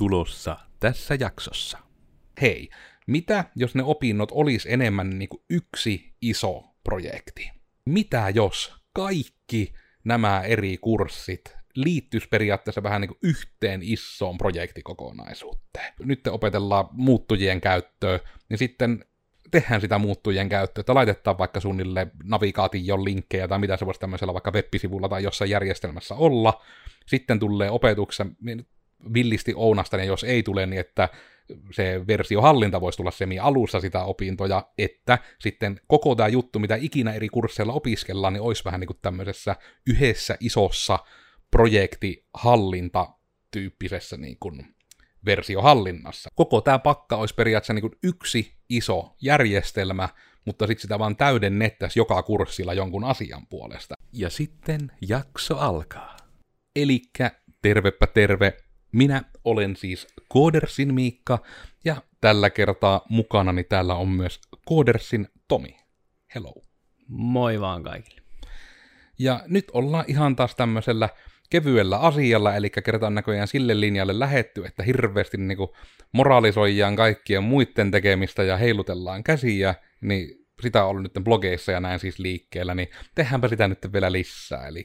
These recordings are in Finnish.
tulossa tässä jaksossa. Hei, mitä jos ne opinnot olisi enemmän niin kuin yksi iso projekti? Mitä jos kaikki nämä eri kurssit liittyisi periaatteessa vähän niin kuin yhteen isoon projektikokonaisuuteen. Nyt te opetellaan muuttujien käyttöä, niin sitten tehdään sitä muuttujien käyttöä, että laitetaan vaikka suunnille navigaation linkkejä tai mitä se voisi tämmöisellä vaikka web-sivulla tai jossain järjestelmässä olla. Sitten tulee opetuksen villisti ounasta, ja jos ei tule, niin että se versiohallinta voisi tulla semi alussa sitä opintoja, että sitten koko tämä juttu, mitä ikinä eri kursseilla opiskellaan, niin olisi vähän niin kuin tämmöisessä yhdessä isossa projektihallinta tyyppisessä niin kuin versiohallinnassa. Koko tämä pakka olisi periaatteessa niin kuin yksi iso järjestelmä, mutta sitten sitä vaan täydennettäisiin joka kurssilla jonkun asian puolesta. Ja sitten jakso alkaa. Elikkä tervepä terve, minä olen siis Koodersin Miikka, ja tällä kertaa mukanani täällä on myös Koodersin Tomi. Hello. Moi vaan kaikille. Ja nyt ollaan ihan taas tämmöisellä kevyellä asialla, eli kertaan näköjään sille linjalle lähetty, että hirveästi niin kuin moralisoijaan kaikkien muiden tekemistä ja heilutellaan käsiä, niin sitä on ollut nyt blogeissa ja näin siis liikkeellä, niin tehdäänpä sitä nyt vielä lisää. Eli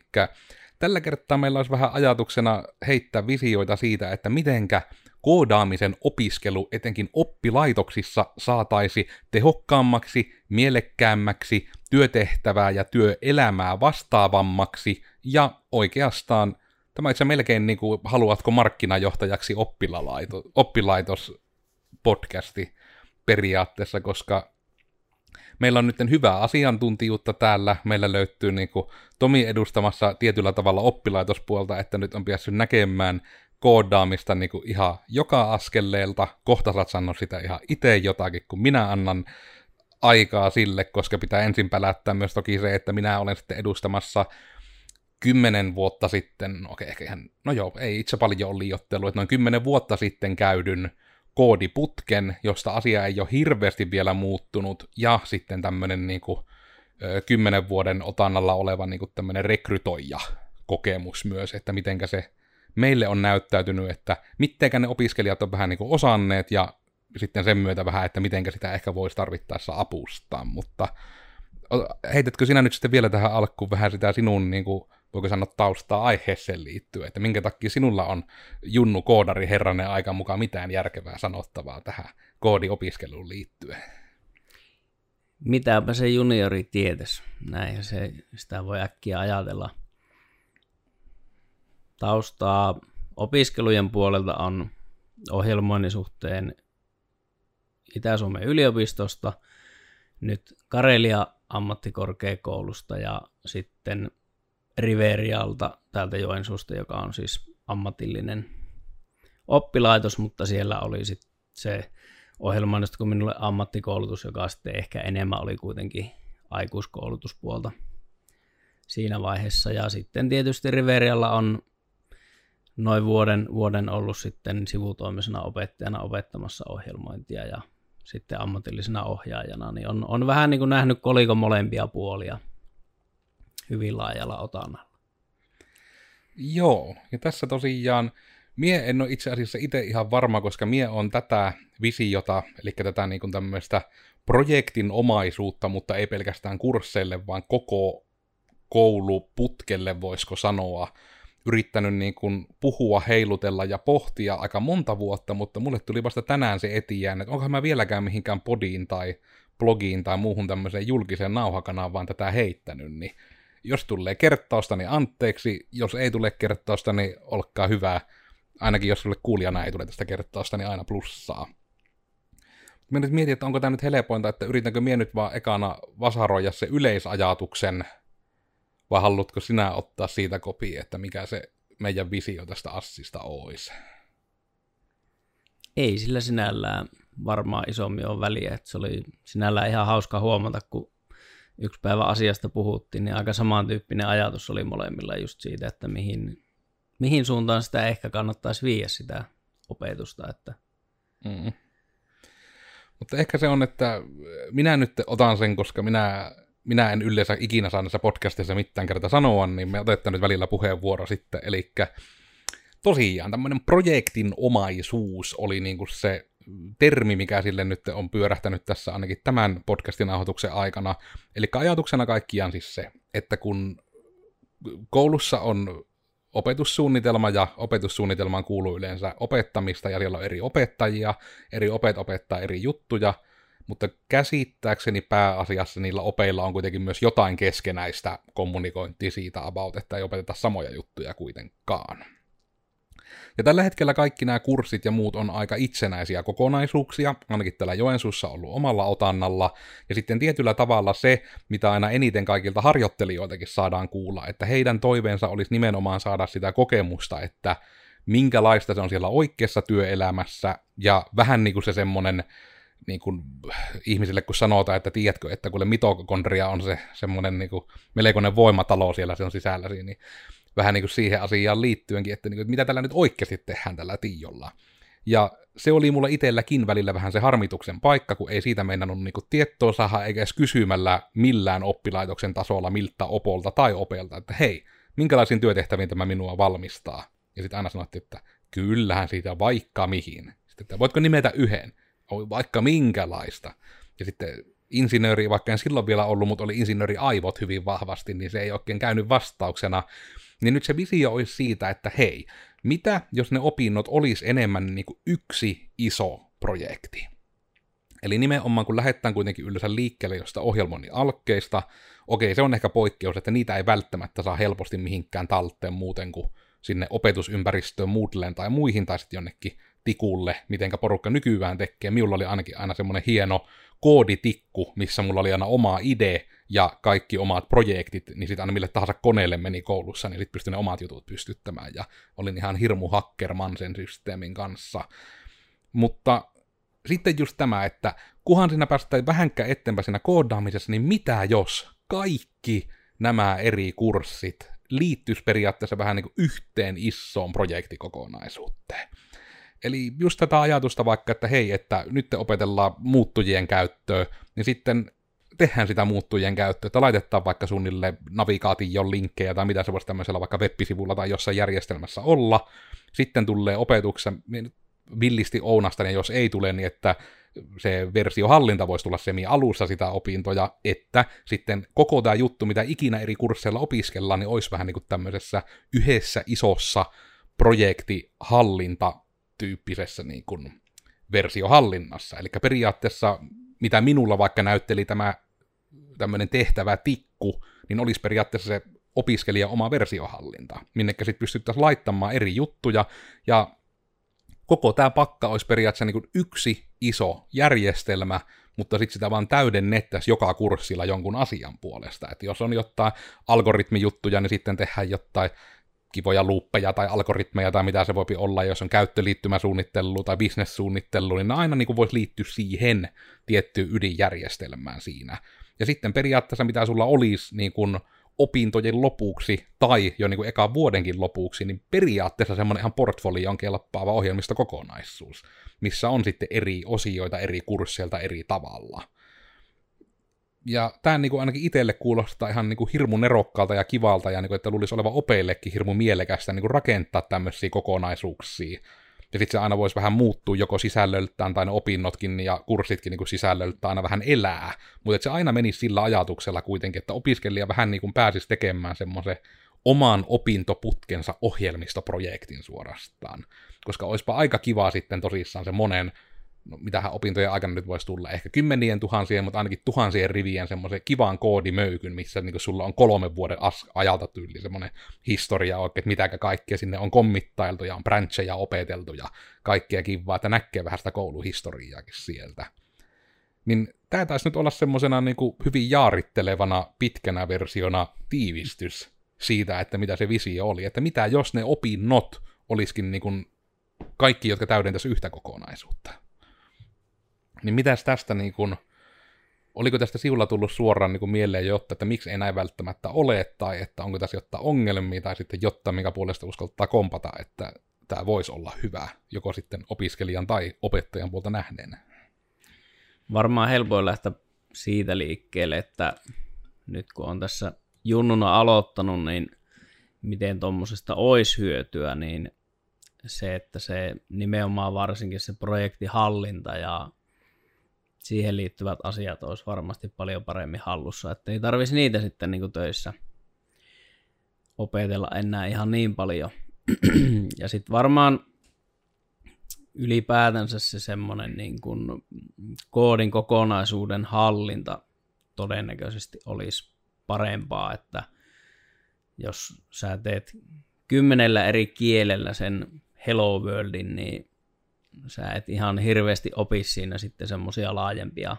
tällä kertaa meillä olisi vähän ajatuksena heittää visioita siitä, että mitenkä koodaamisen opiskelu etenkin oppilaitoksissa saataisi tehokkaammaksi, mielekkäämmäksi, työtehtävää ja työelämää vastaavammaksi. Ja oikeastaan tämä itse melkein niin kuin haluatko markkinajohtajaksi oppilaitos, oppilaitos podcasti periaatteessa, koska meillä on nyt hyvää asiantuntijuutta täällä. Meillä löytyy niin kuin Tomi edustamassa tietyllä tavalla oppilaitospuolta, että nyt on päässyt näkemään koodaamista niin kuin ihan joka askeleelta. Kohta saat sanoa sitä ihan itse jotakin, kun minä annan aikaa sille, koska pitää ensin pälättää myös toki se, että minä olen sitten edustamassa kymmenen vuotta sitten, no okei, ehkä ihan, no joo, ei itse paljon ole liiottelu, että noin kymmenen vuotta sitten käydyn koodiputken, josta asia ei ole hirveästi vielä muuttunut, ja sitten tämmöinen niin kuin, kymmenen vuoden otannalla oleva niin kuin tämmöinen rekrytoija kokemus myös, että mitenkä se meille on näyttäytynyt, että mittenkä ne opiskelijat on vähän niin kuin osanneet, ja sitten sen myötä vähän, että mitenkä sitä ehkä voisi tarvittaessa apustaa, mutta heitätkö sinä nyt sitten vielä tähän alkuun vähän sitä sinun, niin kuin, voiko sanoa taustaa aiheeseen liittyen, että minkä takia sinulla on Junnu koodari herranen aika mukaan mitään järkevää sanottavaa tähän koodiopiskeluun liittyen? Mitäpä se juniori tietäisi, näin se, sitä voi äkkiä ajatella. Taustaa opiskelujen puolelta on ohjelmoinnin suhteen Itä-Suomen yliopistosta, nyt Karelia ammattikorkeakoulusta ja sitten Riverialta täältä Joensuusta, joka on siis ammatillinen oppilaitos, mutta siellä oli sitten se ohjelmaidosta kuin minulle ammattikoulutus, joka sitten ehkä enemmän oli kuitenkin aikuiskoulutuspuolta siinä vaiheessa. Ja sitten tietysti Riverialla on noin vuoden, vuoden ollut sitten sivutoimisena opettajana opettamassa ohjelmointia ja sitten ammatillisena ohjaajana, niin on, on vähän niin kuin nähnyt kolikon molempia puolia hyvin laajalla otannalla. Joo, ja tässä tosiaan Mie en ole itse asiassa itse ihan varma, koska mie on tätä visiota, eli tätä niin kuin tämmöistä projektin omaisuutta, mutta ei pelkästään kursseille, vaan koko kouluputkelle, voisiko sanoa, yrittänyt niin kuin puhua, heilutella ja pohtia aika monta vuotta, mutta mulle tuli vasta tänään se etiään, että onkohan mä vieläkään mihinkään podiin tai blogiin tai muuhun tämmöiseen julkiseen nauhakanavaan tätä heittänyt, niin jos tulee kertausta, niin anteeksi, jos ei tule kertausta, niin olkaa hyvää. Ainakin jos sulle kuulijana ei tule tästä kertausta, niin aina plussaa. Mä nyt mietin, että onko tämä nyt helpointa, että yritänkö mie nyt vaan ekana vasaroida se yleisajatuksen vai haluatko sinä ottaa siitä kopi, että mikä se meidän visio tästä assista olisi? Ei sillä sinällään varmaan isommin on väliä. Että se oli sinällään ihan hauska huomata, kun yksi päivä asiasta puhuttiin, niin aika samantyyppinen ajatus oli molemmilla just siitä, että mihin, mihin suuntaan sitä ehkä kannattaisi viiä sitä opetusta. Että... Mm. Mutta ehkä se on, että minä nyt otan sen, koska minä minä en yleensä ikinä saa näissä podcastissa mitään kertaa sanoa, niin me otetaan nyt välillä puheenvuoro sitten. Eli tosiaan tämmöinen projektin omaisuus oli niin kuin se termi, mikä sille nyt on pyörähtänyt tässä ainakin tämän podcastin nauhoituksen aikana. Eli ajatuksena kaikkiaan siis se, että kun koulussa on opetussuunnitelma ja opetussuunnitelmaan kuuluu yleensä opettamista ja siellä on eri opettajia, eri opet opettaa eri juttuja, mutta käsittääkseni pääasiassa niillä opeilla on kuitenkin myös jotain keskenäistä kommunikointia siitä about, että ei opeteta samoja juttuja kuitenkaan. Ja tällä hetkellä kaikki nämä kurssit ja muut on aika itsenäisiä kokonaisuuksia, ainakin täällä Joensuussa on ollut omalla otannalla, ja sitten tietyllä tavalla se, mitä aina eniten kaikilta harjoittelijoiltakin saadaan kuulla, että heidän toiveensa olisi nimenomaan saada sitä kokemusta, että minkälaista se on siellä oikeassa työelämässä, ja vähän niin kuin se semmoinen, niin kuin ihmisille kun sanotaan, että tiedätkö, että kun mitokondria on se semmoinen niin melkoinen voimatalo siellä sen sisällä, niin vähän niin kuin siihen asiaan liittyenkin, että, niin kuin, että mitä tällä nyt oikeasti tehdään tällä Tiijolla. Ja se oli mulla itselläkin välillä vähän se harmituksen paikka, kun ei siitä meinannut niin kuin tietoa saada eikä edes kysymällä millään oppilaitoksen tasolla miltä opolta tai opelta, että hei, minkälaisiin työtehtäviin tämä minua valmistaa. Ja sitten aina sanottiin, että kyllähän siitä vaikka mihin. Sitten, että voitko nimetä yhden? Vaikka minkälaista. Ja sitten insinööri, vaikka en silloin vielä ollut, mutta oli insinööri aivot hyvin vahvasti, niin se ei oikein käynyt vastauksena. Niin nyt se visio olisi siitä, että hei, mitä jos ne opinnot olisi enemmän niin kuin yksi iso projekti? Eli nimenomaan kun lähdetään kuitenkin yleensä liikkeelle josta ohjelmoinnin alkkeista, okei se on ehkä poikkeus, että niitä ei välttämättä saa helposti mihinkään talteen muuten kuin sinne opetusympäristöön, Moodleen tai muihin, tai sitten jonnekin tikulle, mitenkä porukka nykyään tekee. Minulla oli ainakin aina semmoinen hieno kooditikku, missä mulla oli aina oma idea ja kaikki omat projektit, niin sitten aina mille tahansa koneelle meni koulussa, niin sitten pystyi ne omat jutut pystyttämään, ja olin ihan hirmu hakkerman sen systeemin kanssa. Mutta sitten just tämä, että kuhan siinä päästään vähänkään eteenpäin siinä koodaamisessa, niin mitä jos kaikki nämä eri kurssit liittyisi periaatteessa vähän niin kuin yhteen isoon projektikokonaisuuteen. Eli just tätä ajatusta vaikka, että hei, että nyt te opetellaan muuttujien käyttöä, niin sitten tehdään sitä muuttujien käyttöä, että laitetaan vaikka suunnille navigaation linkkejä tai mitä se voisi tämmöisellä vaikka web-sivulla tai jossain järjestelmässä olla. Sitten tulee opetuksen niin villisti ounasta, ja jos ei tule, niin että se versiohallinta voisi tulla semi alussa sitä opintoja, että sitten koko tämä juttu, mitä ikinä eri kursseilla opiskellaan, niin olisi vähän niin kuin tämmöisessä yhdessä isossa projektihallinta tyyppisessä niin kuin versiohallinnassa. Eli periaatteessa, mitä minulla vaikka näytteli tämä tämmöinen tehtävä tikku, niin olisi periaatteessa se opiskelija oma versiohallinta, minnekä sitten pystyttäisiin laittamaan eri juttuja, ja koko tämä pakka olisi periaatteessa niin yksi iso järjestelmä, mutta sitten sitä vaan täydennettäisiin joka kurssilla jonkun asian puolesta. Että jos on jotain algoritmijuttuja, niin sitten tehdään jotain kivoja luuppeja tai algoritmeja tai mitä se voi olla, jos on käyttöliittymäsuunnittelu tai bisnessuunnittelu, niin ne aina niin voisi liittyä siihen tiettyyn ydinjärjestelmään siinä. Ja sitten periaatteessa mitä sulla olisi niin kuin opintojen lopuksi tai jo niin kuin ekan vuodenkin lopuksi, niin periaatteessa semmoinen ihan portfolioon kelpaava ohjelmistokokonaisuus, missä on sitten eri osioita eri kursseilta eri tavalla. Ja tämä niin ainakin itselle kuulostaa ihan niin hirmu nerokkaalta ja kivalta, ja niin kuin, että luulisi olevan opeillekin hirmu mielekästä niin rakentaa tämmöisiä kokonaisuuksia. Ja sitten se aina voisi vähän muuttua joko sisällöltään tai ne opinnotkin ja kurssitkin niin sisällöltään aina vähän elää. Mutta se aina menisi sillä ajatuksella kuitenkin, että opiskelija vähän niin kuin pääsisi tekemään semmoisen oman opintoputkensa ohjelmistoprojektin suorastaan. Koska olisipa aika kiva sitten tosissaan se monen no, mitähän opintojen aikana nyt voisi tulla, ehkä kymmenien tuhansien, mutta ainakin tuhansien rivien semmoisen kivan koodimöykyn, missä niin sulla on kolmen vuoden as- ajalta tyyli semmoinen historia oikein, että mitäkä kaikkea sinne on kommittailtu ja on brancheja opeteltu ja kaikkea kivaa, että näkee vähän sitä kouluhistoriaakin sieltä. Niin tämä taisi nyt olla semmoisena niin hyvin jaarittelevana pitkänä versiona tiivistys siitä, että mitä se visio oli, että mitä jos ne opinnot olisikin niin kuin kaikki, jotka täydentäisi yhtä kokonaisuutta. Niin mitäs tästä niin kuin, oliko tästä sivulla tullut suoraan niin mieleen jotta, että miksi ei näin välttämättä ole, tai että onko tässä jotta ongelmia, tai sitten jotta, minkä puolesta uskaltaa kompata, että tämä voisi olla hyvä, joko sitten opiskelijan tai opettajan puolta nähneen. Varmaan helpoin lähteä siitä liikkeelle, että nyt kun on tässä junnuna aloittanut, niin miten tuommoisesta olisi hyötyä, niin se, että se nimenomaan varsinkin se projektihallinta ja siihen liittyvät asiat olisi varmasti paljon paremmin hallussa, että ei tarvitsisi niitä sitten niin töissä opetella enää ihan niin paljon. ja sitten varmaan ylipäätänsä se semmoinen niin kuin koodin kokonaisuuden hallinta todennäköisesti olisi parempaa, että jos sä teet kymmenellä eri kielellä sen Hello Worldin, niin sä et ihan hirveästi opi siinä sitten semmoisia laajempia,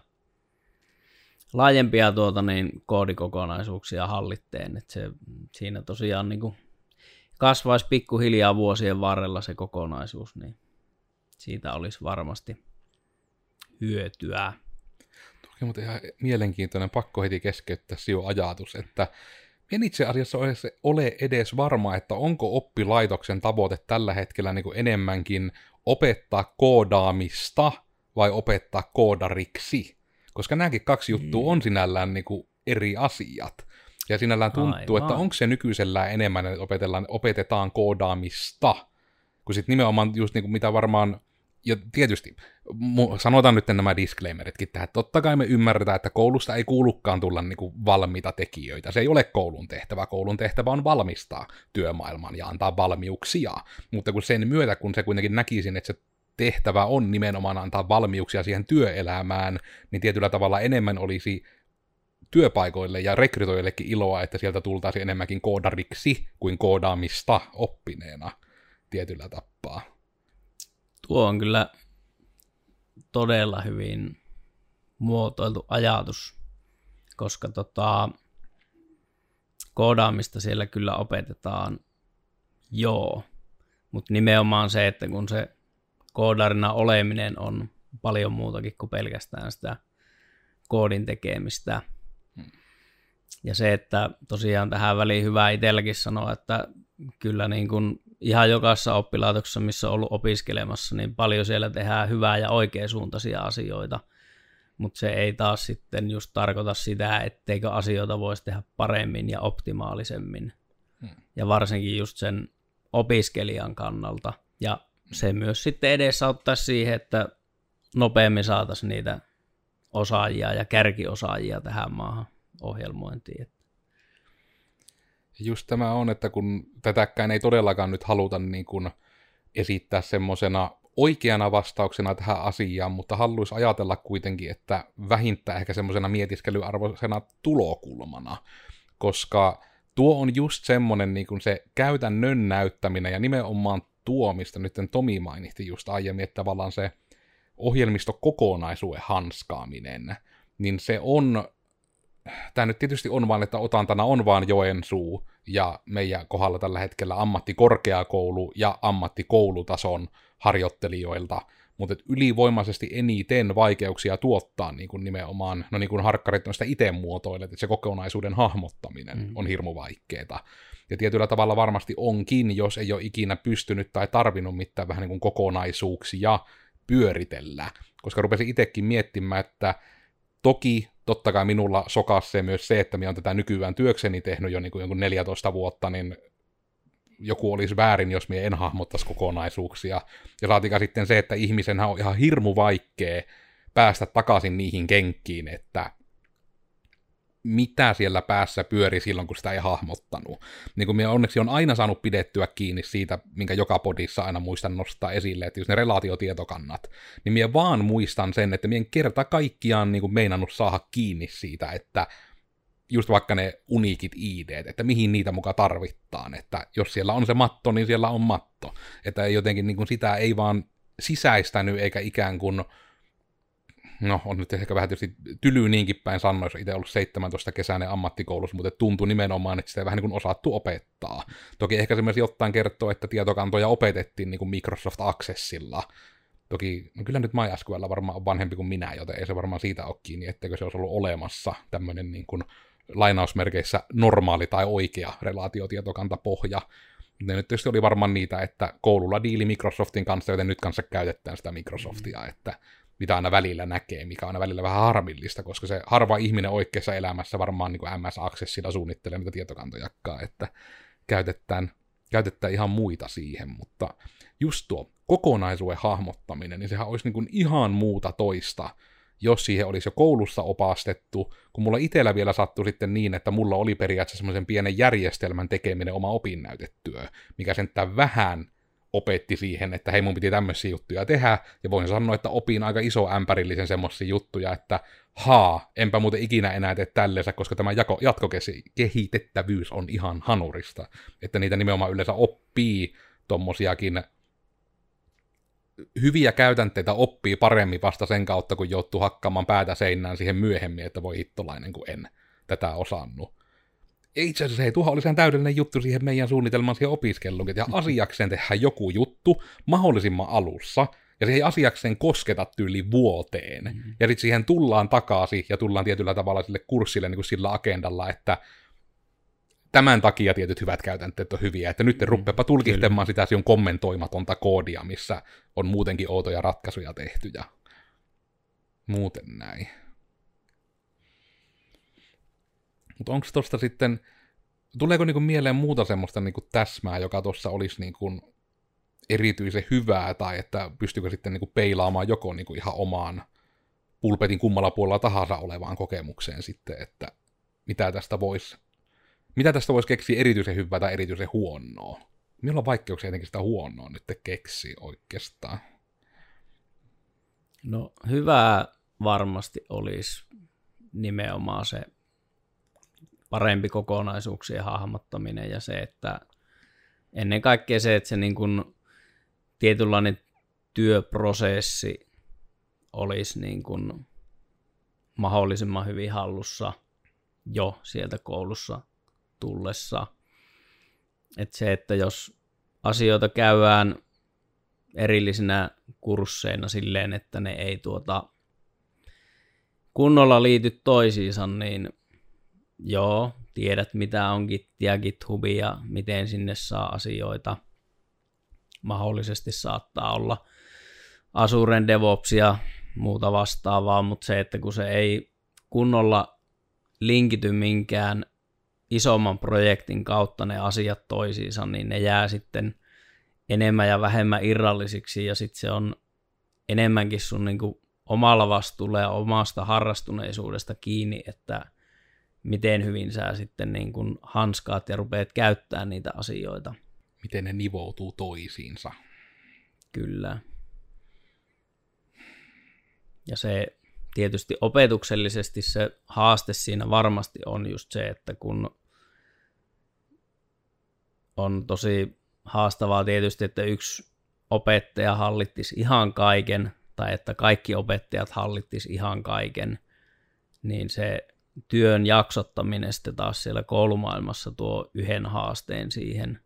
laajempia tuota niin, koodikokonaisuuksia hallitteen, että se siinä tosiaan niin kasvaisi pikkuhiljaa vuosien varrella se kokonaisuus, niin siitä olisi varmasti hyötyä. Toki mutta ihan mielenkiintoinen, pakko heti keskeyttää sijo ajatus, että en itse asiassa ole edes varma, että onko oppilaitoksen tavoite tällä hetkellä niin enemmänkin opettaa koodaamista vai opettaa koodariksi. Koska nämäkin kaksi juttua mm. on sinällään niin kuin eri asiat. Ja sinällään tuntuu, Aivan. että onko se nykyisellään enemmän, että opetellaan, opetetaan koodaamista, kun sitten nimenomaan just niin kuin mitä varmaan ja tietysti, sanotaan nyt nämä disclaimeritkin tähän, totta kai me ymmärretään, että koulusta ei kuulukaan tulla niin kuin valmiita tekijöitä. Se ei ole koulun tehtävä. Koulun tehtävä on valmistaa työmaailman ja antaa valmiuksia. Mutta kun sen myötä, kun se kuitenkin näkisin, että se tehtävä on nimenomaan antaa valmiuksia siihen työelämään, niin tietyllä tavalla enemmän olisi työpaikoille ja rekrytoillekin iloa, että sieltä tultaisiin enemmänkin koodariksi kuin koodaamista oppineena tietyllä tapaa. Tuo on kyllä todella hyvin muotoiltu ajatus, koska tota, koodaamista siellä kyllä opetetaan joo, mutta nimenomaan se, että kun se koodarina oleminen on paljon muutakin kuin pelkästään sitä koodin tekemistä. Ja se, että tosiaan tähän väliin hyvä itselläkin sanoa, että kyllä niin kuin ihan jokaisessa oppilaitoksessa, missä on ollut opiskelemassa, niin paljon siellä tehdään hyvää ja oikeasuuntaisia asioita. Mutta se ei taas sitten just tarkoita sitä, etteikö asioita voisi tehdä paremmin ja optimaalisemmin. Hmm. Ja varsinkin just sen opiskelijan kannalta. Ja se myös sitten edesauttaa siihen, että nopeammin saataisiin niitä osaajia ja kärkiosaajia tähän maahan ohjelmointiin just tämä on, että kun tätäkään ei todellakaan nyt haluta niin kuin esittää semmoisena oikeana vastauksena tähän asiaan, mutta haluaisi ajatella kuitenkin, että vähintään ehkä semmoisena mietiskelyarvoisena tulokulmana, koska tuo on just semmoinen niin kuin se käytännön näyttäminen ja nimenomaan tuo, mistä nyt Tomi mainitti just aiemmin, että tavallaan se ohjelmistokokonaisuuden hanskaaminen, niin se on tämä nyt tietysti on vain, että otantana on vaan Joensuu ja meidän kohdalla tällä hetkellä ammattikorkeakoulu ja ammattikoulutason harjoittelijoilta, mutta ylivoimaisesti eniten vaikeuksia tuottaa niin kuin nimenomaan, no niin kuin harkkarit noista itse muotoille, että se kokonaisuuden hahmottaminen mm. on hirmu vaikeeta. Ja tietyllä tavalla varmasti onkin, jos ei ole ikinä pystynyt tai tarvinnut mitään vähän niin kuin kokonaisuuksia pyöritellä, koska rupesin itsekin miettimään, että toki totta kai minulla sokassee myös se, että minä olen tätä nykyään työkseni tehnyt jo niin kuin jonkun 14 vuotta, niin joku olisi väärin, jos minä en hahmottaisi kokonaisuuksia. Ja saatika sitten se, että ihmisenhän on ihan hirmu vaikea päästä takaisin niihin kenkkiin, että mitä siellä päässä pyöri silloin, kun sitä ei hahmottanut. Niin kuin minä onneksi on aina saanut pidettyä kiinni siitä, minkä joka podissa aina muistan nostaa esille, että jos ne relaatiotietokannat, niin minä vaan muistan sen, että minä en kerta kaikkiaan niin kuin meinannut saada kiinni siitä, että just vaikka ne uniikit ID, että mihin niitä muka tarvittaan, että jos siellä on se matto, niin siellä on matto. Että jotenkin niin kuin sitä ei vaan sisäistänyt eikä ikään kuin no on nyt ehkä vähän tietysti tyly niinkin päin sanoa, jos itse ollut 17 kesäinen ammattikoulussa, mutta tuntui nimenomaan, että sitä ei vähän niin kuin osattu opettaa. Toki ehkä se myös jotain kertoo, että tietokantoja opetettiin niin kuin Microsoft Accessilla. Toki, no kyllä nyt MySQL varmaan on vanhempi kuin minä, joten ei se varmaan siitä ole kiinni, etteikö se olisi ollut olemassa tämmöinen niin kuin lainausmerkeissä normaali tai oikea relaatiotietokantapohja. Ne nyt tietysti oli varmaan niitä, että koululla diili Microsoftin kanssa, joten nyt kanssa käytetään sitä Microsoftia, mm. että mitä aina välillä näkee, mikä on aina välillä vähän harmillista, koska se harva ihminen oikeassa elämässä varmaan niin kuin MS-aksessilla suunnittelee, mitä tietokantojakkaa, että käytetään, käytetään ihan muita siihen, mutta just tuo kokonaisuuden hahmottaminen, niin sehän olisi niin kuin ihan muuta toista, jos siihen olisi jo koulussa opastettu, kun mulla itsellä vielä sattui sitten niin, että mulla oli periaatteessa semmoisen pienen järjestelmän tekeminen oma opinnäytetyö, mikä sentään vähän opetti siihen, että hei mun piti tämmöisiä juttuja tehdä, ja voin sanoa, että opin aika iso ämpärillisen semmoisia juttuja, että haa, enpä muuten ikinä enää tee tälleensä, koska tämä jako, jatkokehitettävyys on ihan hanurista, että niitä nimenomaan yleensä oppii tommosiakin hyviä käytänteitä oppii paremmin vasta sen kautta, kun joutuu hakkaamaan päätä seinään siihen myöhemmin, että voi hittolainen, kun en tätä osannut. Itse asiassa hei, tuohon olisi täydellinen juttu siihen meidän suunnitelmaan siihen opiskeluun, että asiakseen tehdään joku juttu mahdollisimman alussa, ja ei asiakseen kosketa tyyli vuoteen. Mm-hmm. Ja sitten siihen tullaan takaisin, ja tullaan tietyllä tavalla sille kurssille niin kuin sillä agendalla, että tämän takia tietyt hyvät käytänteet on hyviä, että nyt ruppeapa mm, tulkittamaan sitä sinun kommentoimatonta koodia, missä on muutenkin outoja ratkaisuja tehty ja muuten näin. Mutta onko tuosta sitten, tuleeko niinku mieleen muuta semmoista niinku täsmää, joka tuossa olisi niinku erityisen hyvää, tai että pystyykö sitten niinku peilaamaan joko niinku ihan omaan pulpetin kummalla puolella tahansa olevaan kokemukseen sitten, että mitä tästä voisi mitä tästä voisi keksiä erityisen hyvää tai erityisen huonoa? Minulla on vaikeuksia jotenkin sitä huonoa nyt keksiä oikeastaan. No hyvää varmasti olisi nimenomaan se parempi kokonaisuuksien hahmottaminen ja se, että ennen kaikkea se, että se niin kuin tietynlainen työprosessi olisi niin kuin mahdollisimman hyvin hallussa jo sieltä koulussa tullessa. Että se, että jos asioita käydään erillisinä kursseina silleen, että ne ei tuota kunnolla liity toisiinsa, niin joo, tiedät mitä on Git ja GitHub ja miten sinne saa asioita. Mahdollisesti saattaa olla Azuren DevOps ja muuta vastaavaa, mutta se, että kun se ei kunnolla linkity minkään isomman projektin kautta ne asiat toisiinsa, niin ne jää sitten enemmän ja vähemmän irrallisiksi ja sitten se on enemmänkin sun niin kuin omalla vastuulla ja omasta harrastuneisuudesta kiinni, että miten hyvin sä sitten niin kuin hanskaat ja rupeat käyttämään niitä asioita. Miten ne nivoutuu toisiinsa. Kyllä. Ja se tietysti opetuksellisesti se haaste siinä varmasti on just se, että kun on tosi haastavaa tietysti, että yksi opettaja hallittisi ihan kaiken, tai että kaikki opettajat hallittisi ihan kaiken, niin se työn jaksottaminen sitten taas siellä koulumaailmassa tuo yhden haasteen siihen,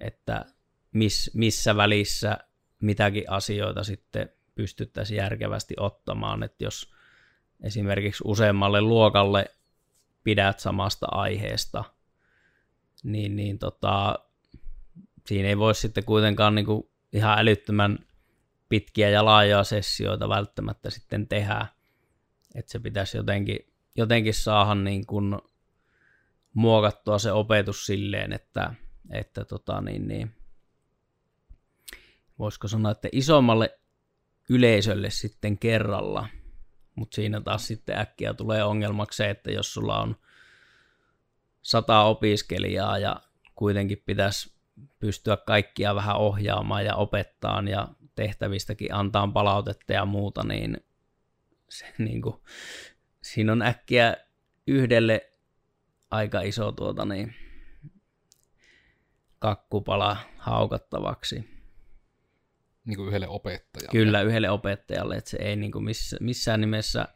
että miss, missä välissä mitäkin asioita sitten pystyttäisiin järkevästi ottamaan, että jos esimerkiksi useammalle luokalle pidät samasta aiheesta, niin, niin tota, siinä ei voi sitten kuitenkaan niin kuin ihan älyttömän pitkiä ja laajoja sessioita välttämättä sitten tehdä, että se pitäisi jotenkin, jotenkin saada niin kuin muokattua se opetus silleen, että, että tota niin, niin, voisiko sanoa, että isommalle yleisölle sitten kerralla. Mutta siinä taas sitten äkkiä tulee ongelmaksi se, että jos sulla on sata opiskelijaa ja kuitenkin pitäisi pystyä kaikkia vähän ohjaamaan ja opettaa ja tehtävistäkin antaa palautetta ja muuta, niin, se, niin kuin, siinä on äkkiä yhdelle aika iso tuota, niin, kakkupala haukattavaksi niin kuin yhdelle opettajalle. Kyllä, yhdelle opettajalle, että se ei niin kuin missä, missään nimessä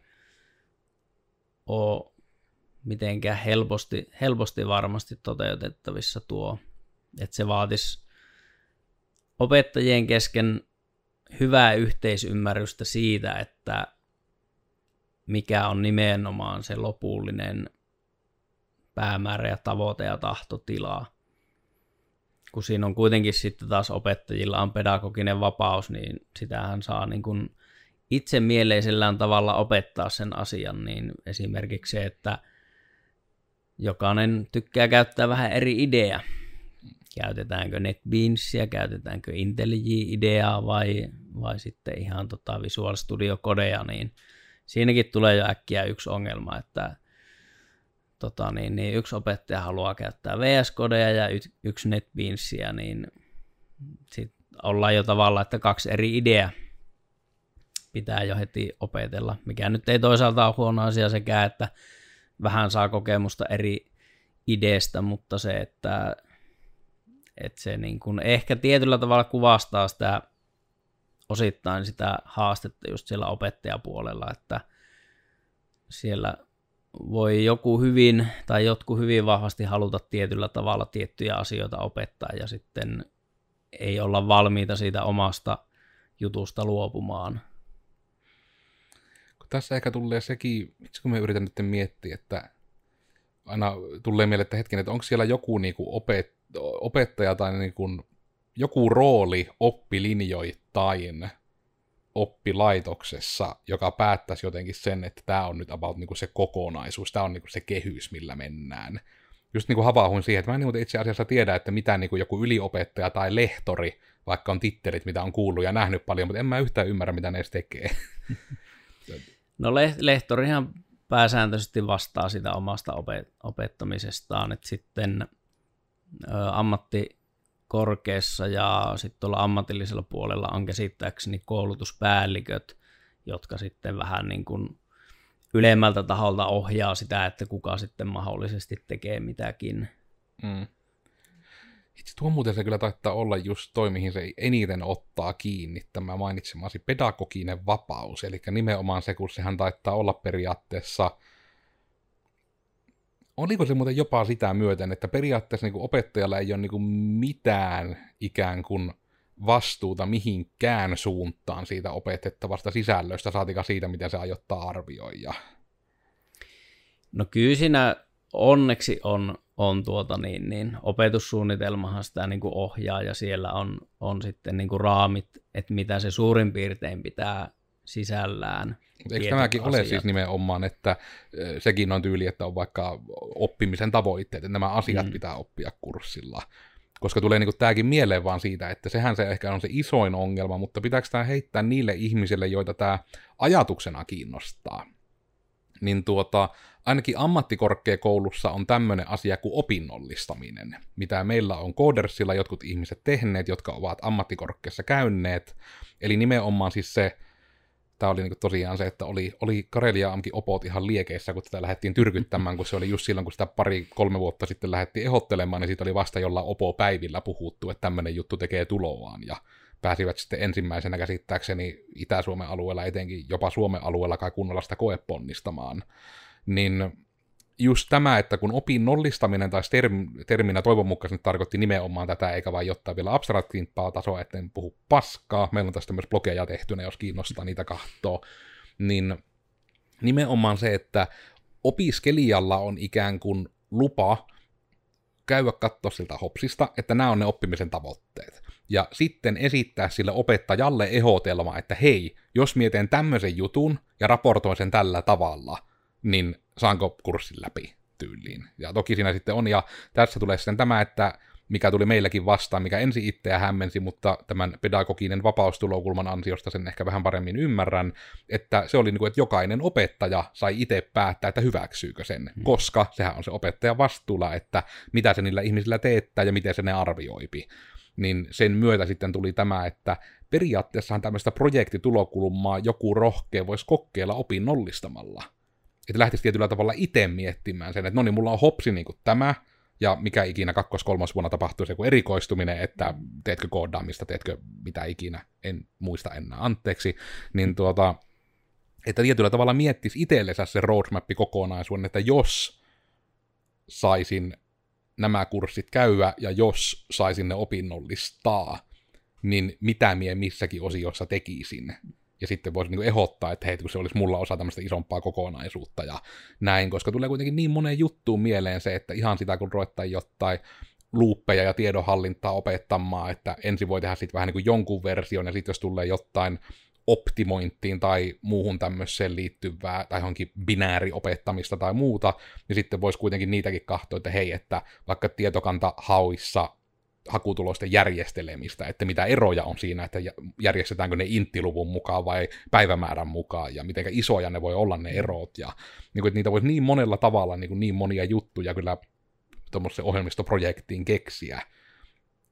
ole mitenkään helposti, helposti varmasti toteutettavissa tuo. Että se vaatisi opettajien kesken hyvää yhteisymmärrystä siitä, että mikä on nimenomaan se lopullinen päämäärä ja tavoite ja tahtotila. Kun siinä on kuitenkin sitten taas opettajilla on pedagoginen vapaus, niin sitähän saa niin kuin itse mieleisellään tavalla opettaa sen asian, niin esimerkiksi se, että jokainen tykkää käyttää vähän eri idea, käytetäänkö NetBeansia, käytetäänkö IntelliJ-ideaa vai, vai sitten ihan tota Visual Studio Codea, niin siinäkin tulee jo äkkiä yksi ongelma, että tota niin, niin yksi opettaja haluaa käyttää VS Codea ja yksi NetBeansia, niin sit ollaan jo tavallaan, että kaksi eri ideaa pitää jo heti opetella, mikä nyt ei toisaalta ole huono asia sekä, että vähän saa kokemusta eri ideestä, mutta se, että, että se niin kuin ehkä tietyllä tavalla kuvastaa sitä osittain sitä haastetta just siellä opettajapuolella, että siellä voi joku hyvin tai jotkut hyvin vahvasti haluta tietyllä tavalla tiettyjä asioita opettaa ja sitten ei olla valmiita siitä omasta jutusta luopumaan. Tässä ehkä tulee sekin, itse kun me yritän nyt miettiä, että aina tulee mieleen, että hetken, että onko siellä joku niin kuin opet, opettaja tai niin kuin, joku rooli oppilinjoittain oppilaitoksessa, joka päättäisi jotenkin sen, että tämä on nyt about niin kuin se kokonaisuus, tämä on niin kuin se kehys, millä mennään. Just niin kuin havaahuin siihen, että mä en niin itse asiassa tiedä, että mitä niin kuin joku yliopettaja tai lehtori, vaikka on tittelit, mitä on kuullut ja nähnyt paljon, mutta en mä yhtään ymmärrä, mitä ne edes tekee. No lehtorihan pääsääntöisesti vastaa sitä omasta opettamisestaan, että sitten ammattikorkeassa ja sitten tuolla ammatillisella puolella on käsittääkseni koulutuspäälliköt, jotka sitten vähän niin kuin ylemmältä taholta ohjaa sitä, että kuka sitten mahdollisesti tekee mitäkin. Mm. Itse tuo muuten se kyllä taittaa olla just toi, mihin se eniten ottaa kiinni, tämä mainitsemasi pedagoginen vapaus, eli nimenomaan se, kun sehän taittaa olla periaatteessa, oliko se muuten jopa sitä myöten, että periaatteessa niin kuin opettajalla ei ole niin kuin mitään ikään kuin vastuuta mihinkään suuntaan siitä opetettavasta sisällöstä, saatika siitä, miten se ajoittaa arvioija. No kyllä siinä onneksi on on tuota niin, niin opetussuunnitelmahan sitä niin kuin ohjaa ja siellä on, on sitten niin kuin raamit, että mitä se suurin piirtein pitää sisällään. Eikö tämäkin asiat. ole siis nimenomaan, että sekin on tyyli, että on vaikka oppimisen tavoitteet, että nämä asiat mm. pitää oppia kurssilla. Koska tulee niin tämäkin mieleen vaan siitä, että sehän se ehkä on se isoin ongelma, mutta pitääkö tämä heittää niille ihmisille, joita tämä ajatuksena kiinnostaa? Niin tuota, ainakin ammattikorkeakoulussa on tämmöinen asia kuin opinnollistaminen, mitä meillä on Codersilla jotkut ihmiset tehneet, jotka ovat ammattikorkeassa käyneet. Eli nimenomaan siis se, tämä oli niin tosiaan se, että oli, oli Karelia amkin opot ihan liekeissä, kun tätä lähdettiin tyrkyttämään, kun se oli just silloin, kun sitä pari-kolme vuotta sitten lähdettiin ehottelemaan, niin siitä oli vasta jolla opo-päivillä puhuttu, että tämmöinen juttu tekee tuloaan, ja pääsivät sitten ensimmäisenä käsittääkseni Itä-Suomen alueella, etenkin jopa Suomen alueella kai kunnolla sitä koeponnistamaan niin just tämä, että kun opin nollistaminen tai term, terminä toivon mukaan tarkoitti nimenomaan tätä, eikä vain jotta vielä abstraktimpaa tasoa, etten puhu paskaa, meillä on tästä myös blogeja tehtynä, jos kiinnostaa niitä kahtoa, niin nimenomaan se, että opiskelijalla on ikään kuin lupa käydä katsoa siltä hopsista, että nämä on ne oppimisen tavoitteet. Ja sitten esittää sille opettajalle ehotelma, että hei, jos mietin tämmöisen jutun ja raportoin sen tällä tavalla – niin saanko kurssin läpi tyyliin. Ja toki siinä sitten on, ja tässä tulee sitten tämä, että mikä tuli meilläkin vastaan, mikä ensi itseä hämmensi, mutta tämän pedagoginen vapaustulokulman ansiosta sen ehkä vähän paremmin ymmärrän, että se oli niin kuin, että jokainen opettaja sai itse päättää, että hyväksyykö sen, mm. koska sehän on se opettajan vastuulla, että mitä se niillä ihmisillä teettää ja miten se ne arvioipi. Niin sen myötä sitten tuli tämä, että periaatteessahan tämmöistä projektitulokulmaa joku rohkea voisi kokeilla opinnollistamalla että lähtisi tietyllä tavalla itse miettimään sen, että no niin, mulla on hopsi niin kuin tämä, ja mikä ikinä kakkos kolmas vuonna tapahtuu se erikoistuminen, että teetkö koodaamista, teetkö mitä ikinä, en muista enää, anteeksi, niin tuota, että tietyllä tavalla miettisi itsellensä se roadmap-kokonaisuuden, että jos saisin nämä kurssit käyä ja jos saisin ne opinnollistaa, niin mitä mie missäkin osiossa tekisin ja sitten voisi niin ehdottaa, että hei, kun se olisi mulla osa tämmöistä isompaa kokonaisuutta ja näin, koska tulee kuitenkin niin moneen juttuun mieleen se, että ihan sitä kun ruvettaa jotain luuppeja ja tiedonhallintaa opettamaan, että ensin voi tehdä sitten vähän niin kuin jonkun version, ja sitten jos tulee jotain optimointiin tai muuhun tämmöiseen liittyvää, tai johonkin binääriopettamista tai muuta, niin sitten voisi kuitenkin niitäkin katsoa, että hei, että vaikka tietokanta hauissa hakutulosten järjestelemistä, että mitä eroja on siinä, että järjestetäänkö ne inttiluvun mukaan vai päivämäärän mukaan, ja miten isoja ne voi olla ne erot, ja niin kuin, että niitä voisi niin monella tavalla niin, kuin niin monia juttuja kyllä tuommoisen ohjelmistoprojektiin keksiä,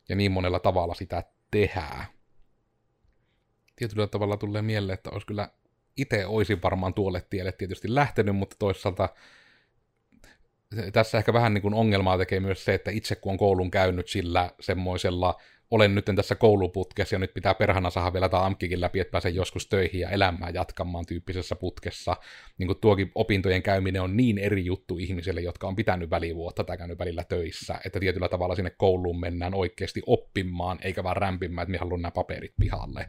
ja niin monella tavalla sitä tehdään. Tietyllä tavalla tulee mieleen, että olisi kyllä itse olisin varmaan tuolle tielle tietysti lähtenyt, mutta toisaalta tässä ehkä vähän niin kuin ongelmaa tekee myös se, että itse kun on koulun käynyt sillä semmoisella, olen nyt tässä kouluputkessa ja nyt pitää perhana saada vielä tämä AMKikin läpi, että pääsen joskus töihin ja elämää jatkamaan tyyppisessä putkessa. Niin kuin tuokin opintojen käyminen on niin eri juttu ihmisille, jotka on pitänyt välivuotta tai käynyt välillä töissä, että tietyllä tavalla sinne kouluun mennään oikeasti oppimaan, eikä vaan rämpimään, että minä haluan nämä paperit pihalle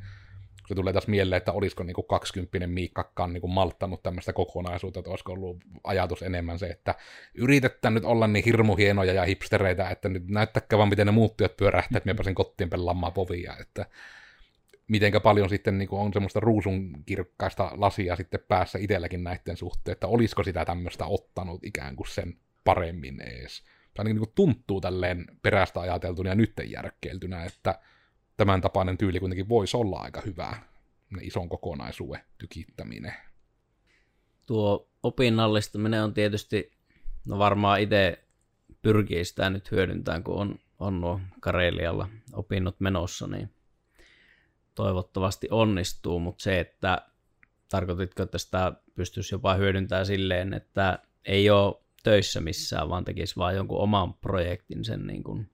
se tulee tässä mieleen, että olisiko niin kuin 20 Miikkakaan niin malttanut tämmöistä kokonaisuutta, että olisiko ollut ajatus enemmän se, että yritetään nyt olla niin hirmu hienoja ja hipstereitä, että nyt näyttäkää vaan, miten ne muut työt pyörähtää, että minä pääsen kotiin pelaamaan povia, että mitenkä paljon sitten niin on semmoista ruusun kirkkaista lasia sitten päässä itselläkin näiden suhteen, että olisiko sitä tämmöistä ottanut ikään kuin sen paremmin ees. Tai niin kuin tuntuu tälleen perästä ajateltuna ja nytten järkkeiltynä, että tämän tapainen tyyli kuitenkin voisi olla aika hyvä, ne ison kokonaisuuden tykittäminen. Tuo opinnallistaminen on tietysti, no varmaan itse pyrkii sitä nyt hyödyntämään, kun on, on nuo Karelialla opinnot menossa, niin toivottavasti onnistuu, mutta se, että tarkoititko, että sitä pystyisi jopa hyödyntämään silleen, että ei ole töissä missään, vaan tekisi vain jonkun oman projektin sen niin kuin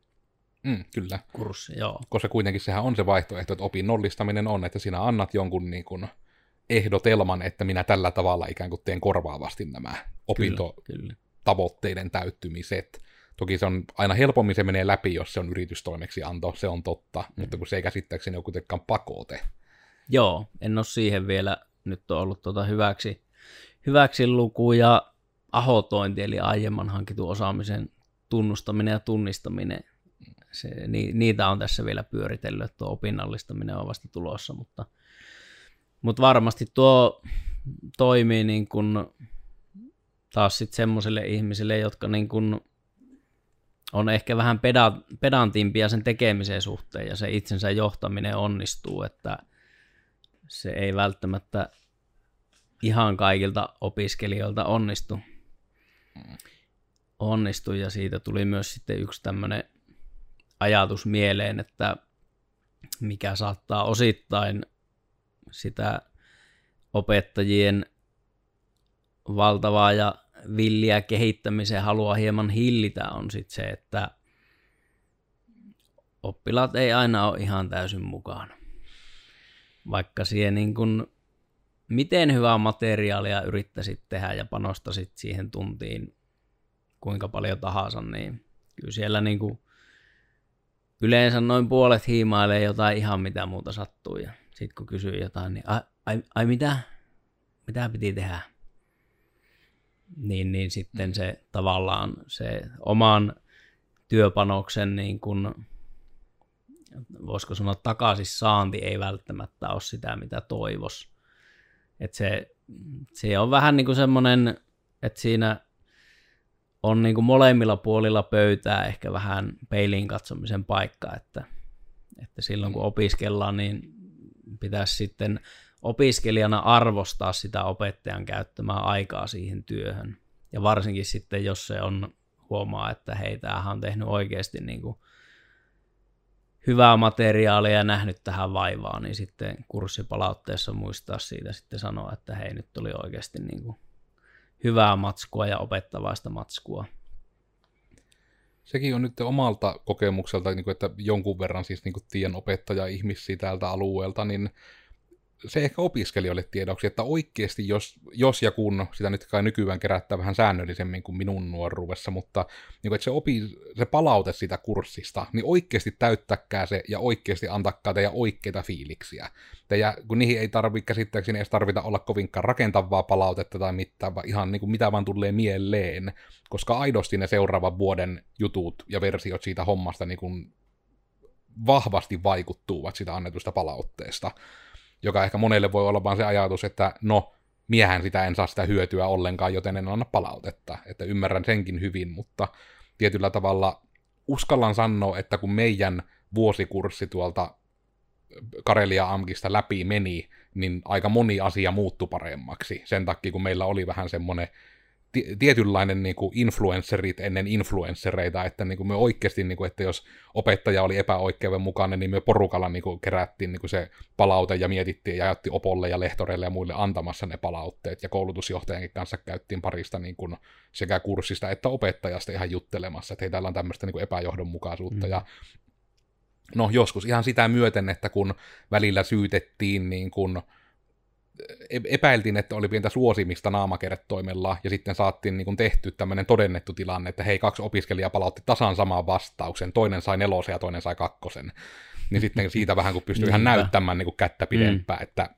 Mm, kyllä. Kurssi, joo. Koska kuitenkin sehän on se vaihtoehto, että opinnollistaminen on, että sinä annat jonkun niin kuin ehdotelman, että minä tällä tavalla ikään kuin teen korvaavasti nämä opintotavoitteiden täyttymiset. Toki se on aina helpommin se menee läpi, jos se on yritystoimeksianto, se on totta, mm. mutta kun se ei käsittääkseni ole kuitenkaan pakote. Joo, en ole siihen vielä nyt on ollut tuota hyväksi, hyväksi luku ja ahotointi, eli aiemman hankitun osaamisen tunnustaminen ja tunnistaminen se, ni, niitä on tässä vielä pyöritellyt, että tuo opinnallistaminen on vasta tulossa, mutta, mutta varmasti tuo toimii niin kuin taas sitten semmoiselle ihmisille, jotka niin kuin on ehkä vähän peda, pedantimpia sen tekemisen suhteen ja se itsensä johtaminen onnistuu, että se ei välttämättä ihan kaikilta opiskelijoilta onnistu. onnistu ja siitä tuli myös sitten yksi tämmöinen ajatus mieleen, että mikä saattaa osittain sitä opettajien valtavaa ja villiä kehittämisen halua hieman hillitä on sitten se, että oppilaat ei aina ole ihan täysin mukana. Vaikka siihen niin kun, miten hyvää materiaalia yrittäisit tehdä ja panostasit siihen tuntiin kuinka paljon tahansa, niin kyllä siellä niin kuin yleensä noin puolet hiimailee jotain ihan mitä muuta sattuu. Ja sitten kun kysyy jotain, niin ai, ai, ai mitä? Mitä piti tehdä? Niin, niin sitten se tavallaan se oman työpanoksen niin kun, voisiko sanoa takaisin saanti ei välttämättä ole sitä, mitä toivos. Et se, se on vähän niin kuin semmoinen, että siinä on niin kuin molemmilla puolilla pöytää ehkä vähän peiliin katsomisen paikka, että, että silloin kun opiskellaan, niin pitäisi sitten opiskelijana arvostaa sitä opettajan käyttämää aikaa siihen työhön. Ja varsinkin sitten, jos se on huomaa, että hei, tämähän on tehnyt oikeasti niin kuin hyvää materiaalia ja nähnyt tähän vaivaa, niin sitten kurssipalautteessa muistaa siitä sitten sanoa, että hei, nyt tuli oikeasti niin kuin hyvää matskua ja opettavaista matskua. Sekin on nyt omalta kokemukselta, niin että jonkun verran siis niin tien opettaja-ihmisiä täältä alueelta, niin se ehkä opiskelijoille tiedoksi, että oikeasti jos, jos ja kun, sitä nyt kai nykyään kerättää vähän säännöllisemmin kuin minun nuoruudessa, mutta niin kuin, että se, opi, se palaute sitä kurssista, niin oikeasti täyttäkää se ja oikeasti antakaa teidän oikeita fiiliksiä. Teidän, kun niihin ei tarvitse käsittääkseni edes tarvita olla kovinkaan rakentavaa palautetta tai mitään, vaan ihan niin kuin mitä vaan tulee mieleen, koska aidosti ne seuraavan vuoden jutut ja versiot siitä hommasta niin kuin vahvasti vaikuttuvat sitä annetusta palautteesta joka ehkä monelle voi olla vaan se ajatus, että no, miehän sitä en saa sitä hyötyä ollenkaan, joten en anna palautetta. Että ymmärrän senkin hyvin, mutta tietyllä tavalla uskallan sanoa, että kun meidän vuosikurssi tuolta Karelia Amkista läpi meni, niin aika moni asia muuttui paremmaksi. Sen takia, kun meillä oli vähän semmoinen tietynlainen niin kuin influencerit ennen influenssereita, että niin kuin me oikeasti, niin kuin, että jos opettaja oli epäoikeuven mukainen, niin me porukalla niin kuin kerättiin niin kuin se palaute ja mietittiin ja jaettiin opolle ja lehtoreille ja muille antamassa ne palautteet, ja koulutusjohtajankin kanssa käyttiin parista niin kuin sekä kurssista että opettajasta ihan juttelemassa, että hei, täällä on tämmöistä niin kuin epäjohdonmukaisuutta, mm. ja no joskus ihan sitä myöten, että kun välillä syytettiin niin kuin, epäiltiin, että oli pientä suosimista naamakertoimella, ja sitten saatiin niin kuin tehty tämmöinen todennettu tilanne, että hei, kaksi opiskelijaa palautti tasan saman vastauksen, toinen sai nelosen ja toinen sai kakkosen. Niin sitten siitä vähän kun pystyy ihan näyttämään niin kuin kättä pidempään, mm. että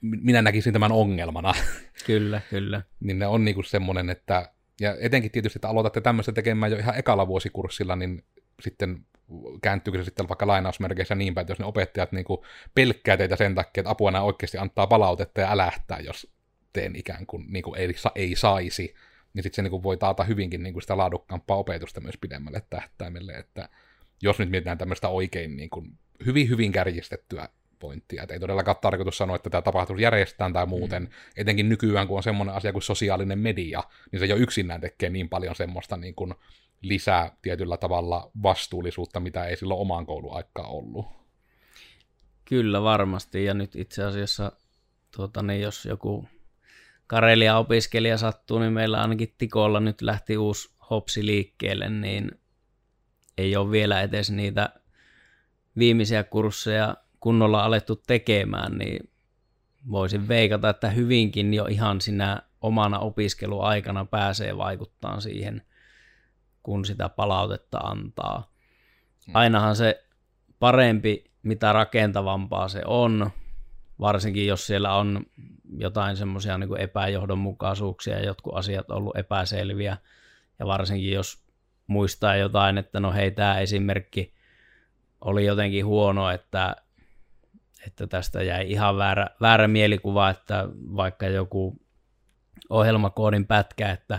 minä näkisin tämän ongelmana. Kyllä, kyllä. niin ne on niin kuin semmoinen, että, ja etenkin tietysti, että aloitatte tämmöistä tekemään jo ihan ekalla vuosikurssilla, niin sitten kääntyykö se sitten vaikka lainausmerkeissä niin päin, että jos ne opettajat niin kuin pelkkää teitä sen takia, että apua nämä oikeasti antaa palautetta ja älähtää, jos teen ikään kuin, niin kuin ei, ei saisi, niin sitten se niin kuin voi taata hyvinkin niin kuin sitä laadukkaampaa opetusta myös pidemmälle tähtäimelle, että jos nyt mietitään tämmöistä oikein niin kuin hyvin hyvin kärjistettyä pointtia, että ei todellakaan tarkoitus sanoa, että tämä tapahtuu järjestetään tai muuten, mm. etenkin nykyään, kun on semmoinen asia kuin sosiaalinen media, niin se jo yksinään tekee niin paljon semmoista niin kuin lisää tietyllä tavalla vastuullisuutta, mitä ei silloin omaan kouluaikaan ollut. Kyllä varmasti, ja nyt itse asiassa, tuota, niin jos joku Karelia-opiskelija sattuu, niin meillä ainakin Tikolla nyt lähti uusi hopsi liikkeelle, niin ei ole vielä edes niitä viimeisiä kursseja kunnolla alettu tekemään, niin voisin veikata, että hyvinkin jo ihan sinä omana opiskeluaikana pääsee vaikuttaa siihen – kun sitä palautetta antaa. Hmm. Ainahan se parempi, mitä rakentavampaa se on, varsinkin jos siellä on jotain semmoisia niin epäjohdonmukaisuuksia ja jotkut asiat on ollut epäselviä, ja varsinkin jos muistaa jotain, että no hei, tämä esimerkki oli jotenkin huono, että, että tästä jäi ihan väärä, väärä mielikuva, että vaikka joku ohjelmakoodin pätkä, että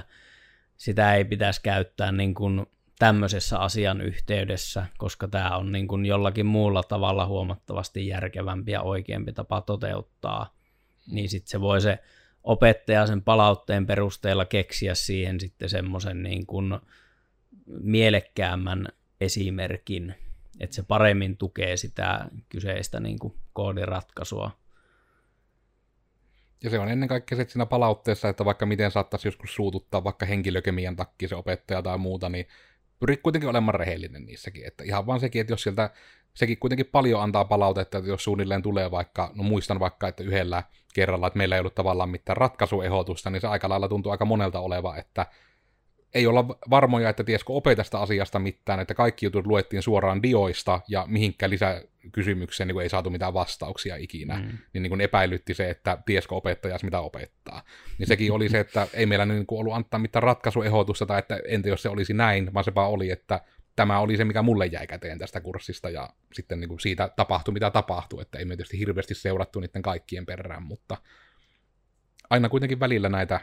sitä ei pitäisi käyttää niin kuin tämmöisessä asian yhteydessä, koska tämä on niin kuin jollakin muulla tavalla huomattavasti järkevämpi ja oikeampi tapa toteuttaa, niin sitten se voi se opettaja sen palautteen perusteella keksiä siihen sitten semmoisen niin kuin mielekkäämmän esimerkin, että se paremmin tukee sitä kyseistä niin kuin koodiratkaisua. Ja se on ennen kaikkea se siinä palautteessa, että vaikka miten saattaisi joskus suututtaa vaikka henkilökemian takia se opettaja tai muuta, niin pyrit kuitenkin olemaan rehellinen niissäkin. Että ihan vaan sekin, että jos sieltä, sekin kuitenkin paljon antaa palautetta, että jos suunnilleen tulee vaikka, no muistan vaikka, että yhdellä kerralla, että meillä ei ollut tavallaan mitään ratkaisuehdotusta, niin se aika lailla tuntuu aika monelta oleva, että ei olla varmoja, että tiesikö opetasta asiasta mitään, että kaikki jutut luettiin suoraan dioista ja mihinkään lisäkysymykseen niin ei saatu mitään vastauksia ikinä. Mm. Niin, niin kuin epäilytti se, että tiesikö opettaja mitä opettaa. Niin sekin oli se, että ei meillä niin kuin ollut antaa mitään ratkaisuehdotusta tai että entä jos se olisi näin, vaan se vaan oli, että tämä oli se, mikä mulle jäi käteen tästä kurssista ja sitten niin kuin siitä tapahtui, mitä tapahtui, että ei me tietysti hirveästi seurattu niiden kaikkien perään, mutta aina kuitenkin välillä näitä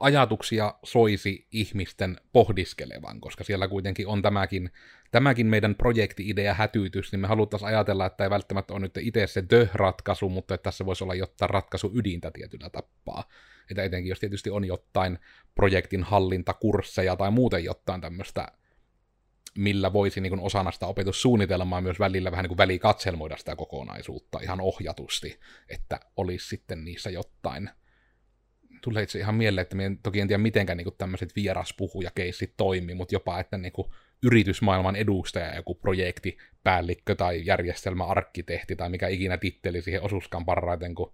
ajatuksia soisi ihmisten pohdiskelevan, koska siellä kuitenkin on tämäkin, tämäkin meidän projekti-idea hätyytys, niin me haluttaisiin ajatella, että ei välttämättä ole nyt itse se the-ratkaisu, mutta että tässä voisi olla jotain ratkaisu ydintä tietyllä tapaa. Että etenkin jos tietysti on jotain projektin hallintakursseja tai muuten jotain tämmöistä millä voisi niin osana sitä opetussuunnitelmaa myös välillä vähän niin välikatselmoida sitä kokonaisuutta ihan ohjatusti, että olisi sitten niissä jotain tulee itse ihan mieleen, että minä toki en tiedä mitenkään niin tämmöiset vieraspuhujakeissit toimii, mutta jopa, että niin kuin yritysmaailman edustaja, joku projektipäällikkö tai järjestelmäarkkitehti tai mikä ikinä titteli siihen osuuskaan parhaiten, kun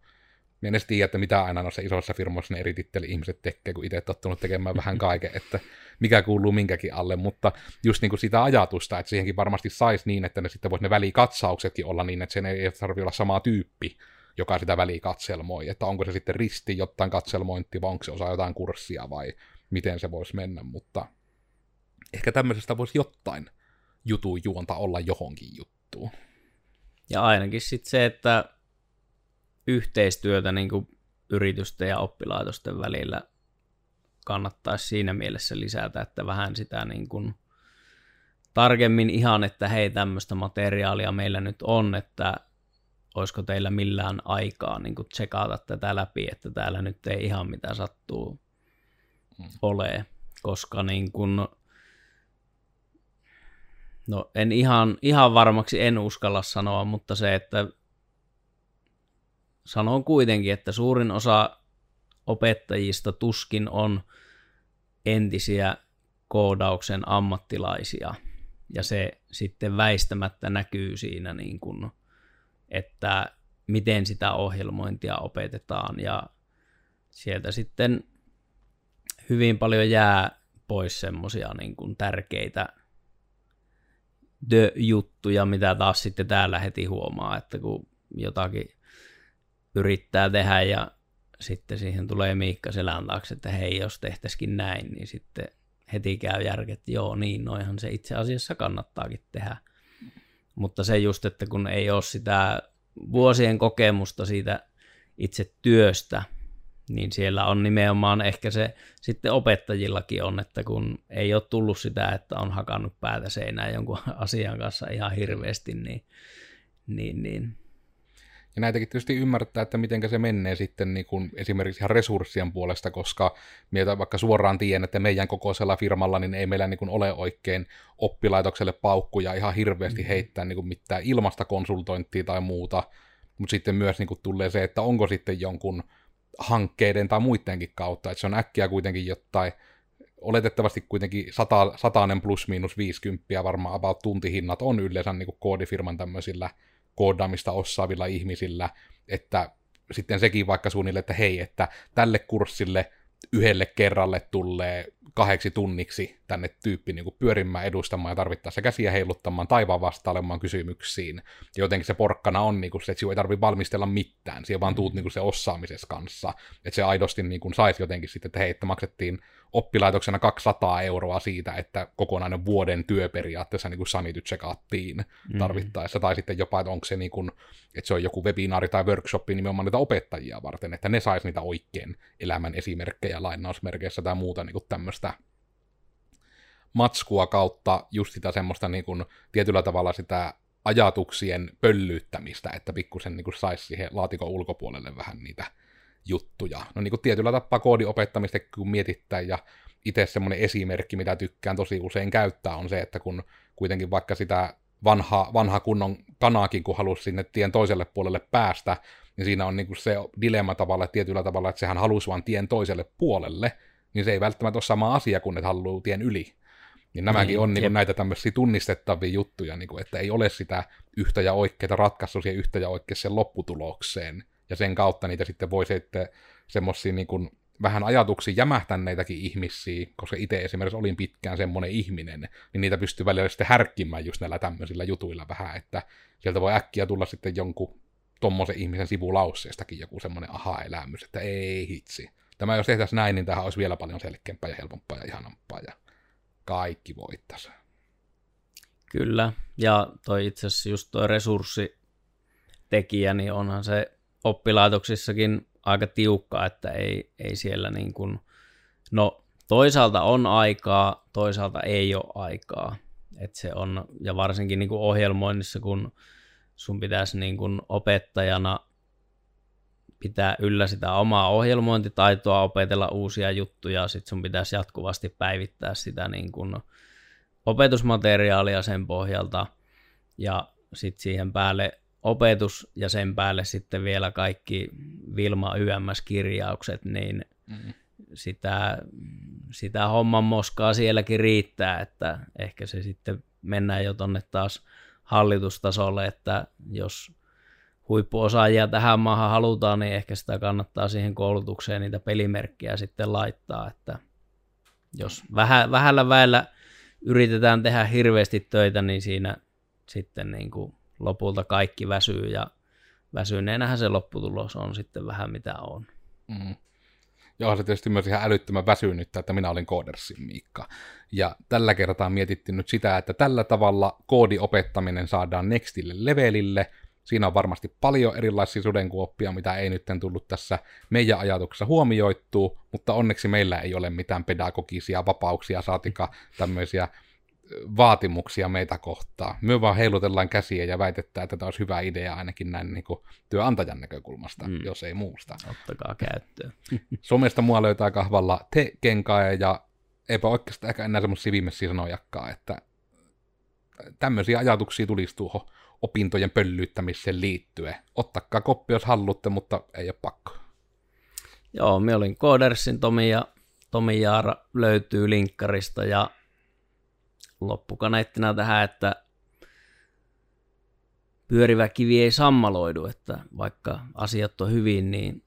minä en edes tiedä, että mitä aina noissa isoissa firmoissa ne eri titteli ihmiset tekee, kun itse tottunut tekemään vähän kaiken, että mikä kuuluu minkäkin alle, mutta just niin kuin sitä ajatusta, että siihenkin varmasti saisi niin, että ne sitten voisi ne välikatsauksetkin olla niin, että sen ei tarvitse olla sama tyyppi, joka sitä väliä katselmoi, että onko se sitten risti jotain katselmointia, vai onko se osa jotain kurssia, vai miten se voisi mennä, mutta ehkä tämmöisestä voisi jotain jutun juonta olla johonkin juttuun. Ja ainakin sitten se, että yhteistyötä niin kuin yritysten ja oppilaitosten välillä kannattaisi siinä mielessä lisätä, että vähän sitä niin kuin tarkemmin ihan, että hei tämmöistä materiaalia meillä nyt on, että olisiko teillä millään aikaa niin kuin tsekata tätä läpi, että täällä nyt ei ihan mitä sattuu mm. ole, koska niin kuin, no en ihan, ihan varmaksi en uskalla sanoa, mutta se, että sanon kuitenkin, että suurin osa opettajista tuskin on entisiä koodauksen ammattilaisia. Ja se sitten väistämättä näkyy siinä, niin kuin, että miten sitä ohjelmointia opetetaan. Ja sieltä sitten hyvin paljon jää pois semmoisia niin kuin tärkeitä juttuja, mitä taas sitten täällä heti huomaa, että kun jotakin yrittää tehdä ja sitten siihen tulee Miikka selän taakse, että hei, jos tehtäisikin näin, niin sitten heti käy järki, että joo, niin noihan se itse asiassa kannattaakin tehdä. Mutta se just, että kun ei ole sitä vuosien kokemusta siitä itse työstä, niin siellä on nimenomaan ehkä se sitten opettajillakin on, että kun ei ole tullut sitä, että on hakannut päätä seinään jonkun asian kanssa ihan hirveästi, niin, niin, niin ja näitäkin tietysti ymmärtää, että miten se menee sitten niin kuin esimerkiksi ihan resurssien puolesta, koska mieltä vaikka suoraan tiedän, että meidän kokoisella firmalla niin ei meillä niin kuin ole oikein oppilaitokselle paukkuja ihan hirveästi mm. heittää niin kuin mitään ilmasta konsultointia tai muuta, mutta sitten myös niin kuin tulee se, että onko sitten jonkun hankkeiden tai muidenkin kautta, että se on äkkiä kuitenkin jotain, oletettavasti kuitenkin sata, satainen plus miinus 50 varmaan about tuntihinnat on yleensä niin kuin koodifirman tämmöisillä koodaamista osaavilla ihmisillä, että sitten sekin vaikka suunnilleen, että hei, että tälle kurssille yhdelle kerralle tulee kahdeksi tunniksi tänne tyyppi niin kuin pyörimään edustamaan ja tarvittaessa käsiä heiluttamaan taivaan vastailemaan kysymyksiin. Ja jotenkin se porkkana on, niin kuin se, että sinua ei tarvitse valmistella mitään, siellä vaan tuut niin kuin se osaamisessa kanssa. Että se aidosti niin kuin saisi jotenkin sitten, että hei, että maksettiin oppilaitoksena 200 euroa siitä, että kokonainen vuoden työ periaatteessa niin sanity checkattiin mm-hmm. tarvittaessa, tai sitten jopa, että onko se niin kuin, että se on joku webinaari tai workshopi nimenomaan niitä opettajia varten, että ne sais niitä oikein elämän esimerkkejä lainausmerkeissä tai muuta niin kuin tämmöistä matskua kautta just sitä semmoista niin kuin, tietyllä tavalla sitä ajatuksien pöllyyttämistä, että pikkusen niin saisi siihen laatikon ulkopuolelle vähän niitä juttuja. No niin kuin tietyllä tapaa koodin opettamista kun mietittää, ja itse semmoinen esimerkki, mitä tykkään tosi usein käyttää, on se, että kun kuitenkin vaikka sitä vanha, vanha kunnon kanaakin, kun halusi sinne tien toiselle puolelle päästä, niin siinä on niin kuin se dilemma tavalla, tietyllä tavalla, että sehän halusi vain tien toiselle puolelle, niin se ei välttämättä ole sama asia kuin, että haluaa tien yli. Niin nämäkin niin, on niin kuin näitä tämmöisiä tunnistettavia juttuja, niin kuin, että ei ole sitä yhtä ja oikeaa ratkaisua siihen yhtä ja oikeaan lopputulokseen, ja sen kautta niitä sitten voi sitten semmoisia niin vähän ajatuksia jämähtäneitäkin ihmisiä, koska itse esimerkiksi olin pitkään semmoinen ihminen, niin niitä pystyy välillä sitten härkkimään just näillä tämmöisillä jutuilla vähän, että sieltä voi äkkiä tulla sitten jonkun tommosen ihmisen sivulausseestakin joku semmoinen aha-elämys, että ei hitsi. Tämä jos tehtäisiin näin, niin tähän olisi vielä paljon selkeämpää ja helpompaa ja ihanampaa ja kaikki voittaisi. Kyllä, ja toi itse asiassa just toi resurssitekijä, niin onhan se oppilaitoksissakin aika tiukka, että ei, ei siellä niin kuin, no toisaalta on aikaa, toisaalta ei ole aikaa. Et se on, ja varsinkin niin kuin ohjelmoinnissa, kun sun pitäisi niin kuin opettajana pitää yllä sitä omaa ohjelmointitaitoa, opetella uusia juttuja, sitten sun pitäisi jatkuvasti päivittää sitä niin kuin opetusmateriaalia sen pohjalta, ja sitten siihen päälle opetus ja sen päälle sitten vielä kaikki Vilma YMS-kirjaukset, niin mm. sitä, sitä homman moskaa sielläkin riittää, että ehkä se sitten mennään jo tonne taas hallitustasolle, että jos huippuosaajia tähän maahan halutaan, niin ehkä sitä kannattaa siihen koulutukseen niitä pelimerkkejä sitten laittaa, että jos vähä, vähällä väellä yritetään tehdä hirveästi töitä, niin siinä sitten niin kuin lopulta kaikki väsyy ja väsyneenähän se lopputulos on sitten vähän mitä on. Mm. Joo, se tietysti myös ihan älyttömän väsynyt, että minä olin koodersin Miikka. Ja tällä kertaa mietittiin nyt sitä, että tällä tavalla koodiopettaminen saadaan nextille levelille. Siinä on varmasti paljon erilaisia sudenkuoppia, mitä ei nyt tullut tässä meidän ajatuksessa huomioittua, mutta onneksi meillä ei ole mitään pedagogisia vapauksia, saatika tämmöisiä vaatimuksia meitä kohtaa. Me vaan heilutellaan käsiä ja väitetään, että tämä olisi hyvä idea ainakin näin niin kuin työnantajan näkökulmasta, mm. jos ei muusta. Ottakaa käyttöön. Somesta mua löytää kahvalla te kenkaa ja eipä oikeastaan ehkä enää semmoisia viimeisiä sanojakaan, että tämmöisiä ajatuksia tulisi tuohon opintojen pöllyyttämiseen liittyen. Ottakaa koppi, jos haluatte, mutta ei ole pakko. Joo, me olin Koodersin Tomi ja Tomi Jaara löytyy linkkarista ja loppukaneettina tähän, että pyörivä kivi ei sammaloidu, että vaikka asiat on hyvin, niin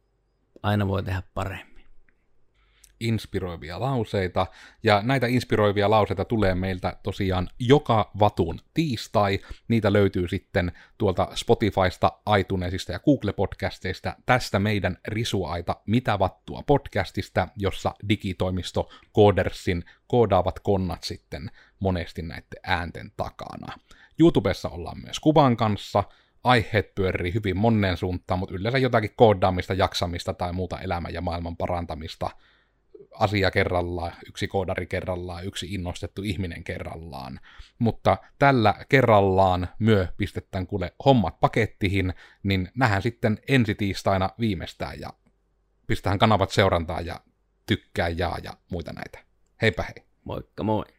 aina voi tehdä paremmin. Inspiroivia lauseita, ja näitä inspiroivia lauseita tulee meiltä tosiaan joka vatun tiistai. Niitä löytyy sitten tuolta Spotifysta, iTunesista ja Google-podcasteista tästä meidän risuaita Mitä vattua podcastista, jossa digitoimisto Codersin koodaavat konnat sitten monesti näiden äänten takana. YouTubessa ollaan myös kuvan kanssa, aiheet pyörii hyvin monen suuntaan, mutta yleensä jotakin koodaamista, jaksamista tai muuta elämän ja maailman parantamista asia kerrallaan, yksi koodari kerrallaan, yksi innostettu ihminen kerrallaan. Mutta tällä kerrallaan myö pistetään kuule hommat pakettihin, niin nähdään sitten ensi tiistaina viimeistään ja pistetään kanavat seurantaan ja tykkää jaa ja muita näitä. Heipä hei. Moikka moi.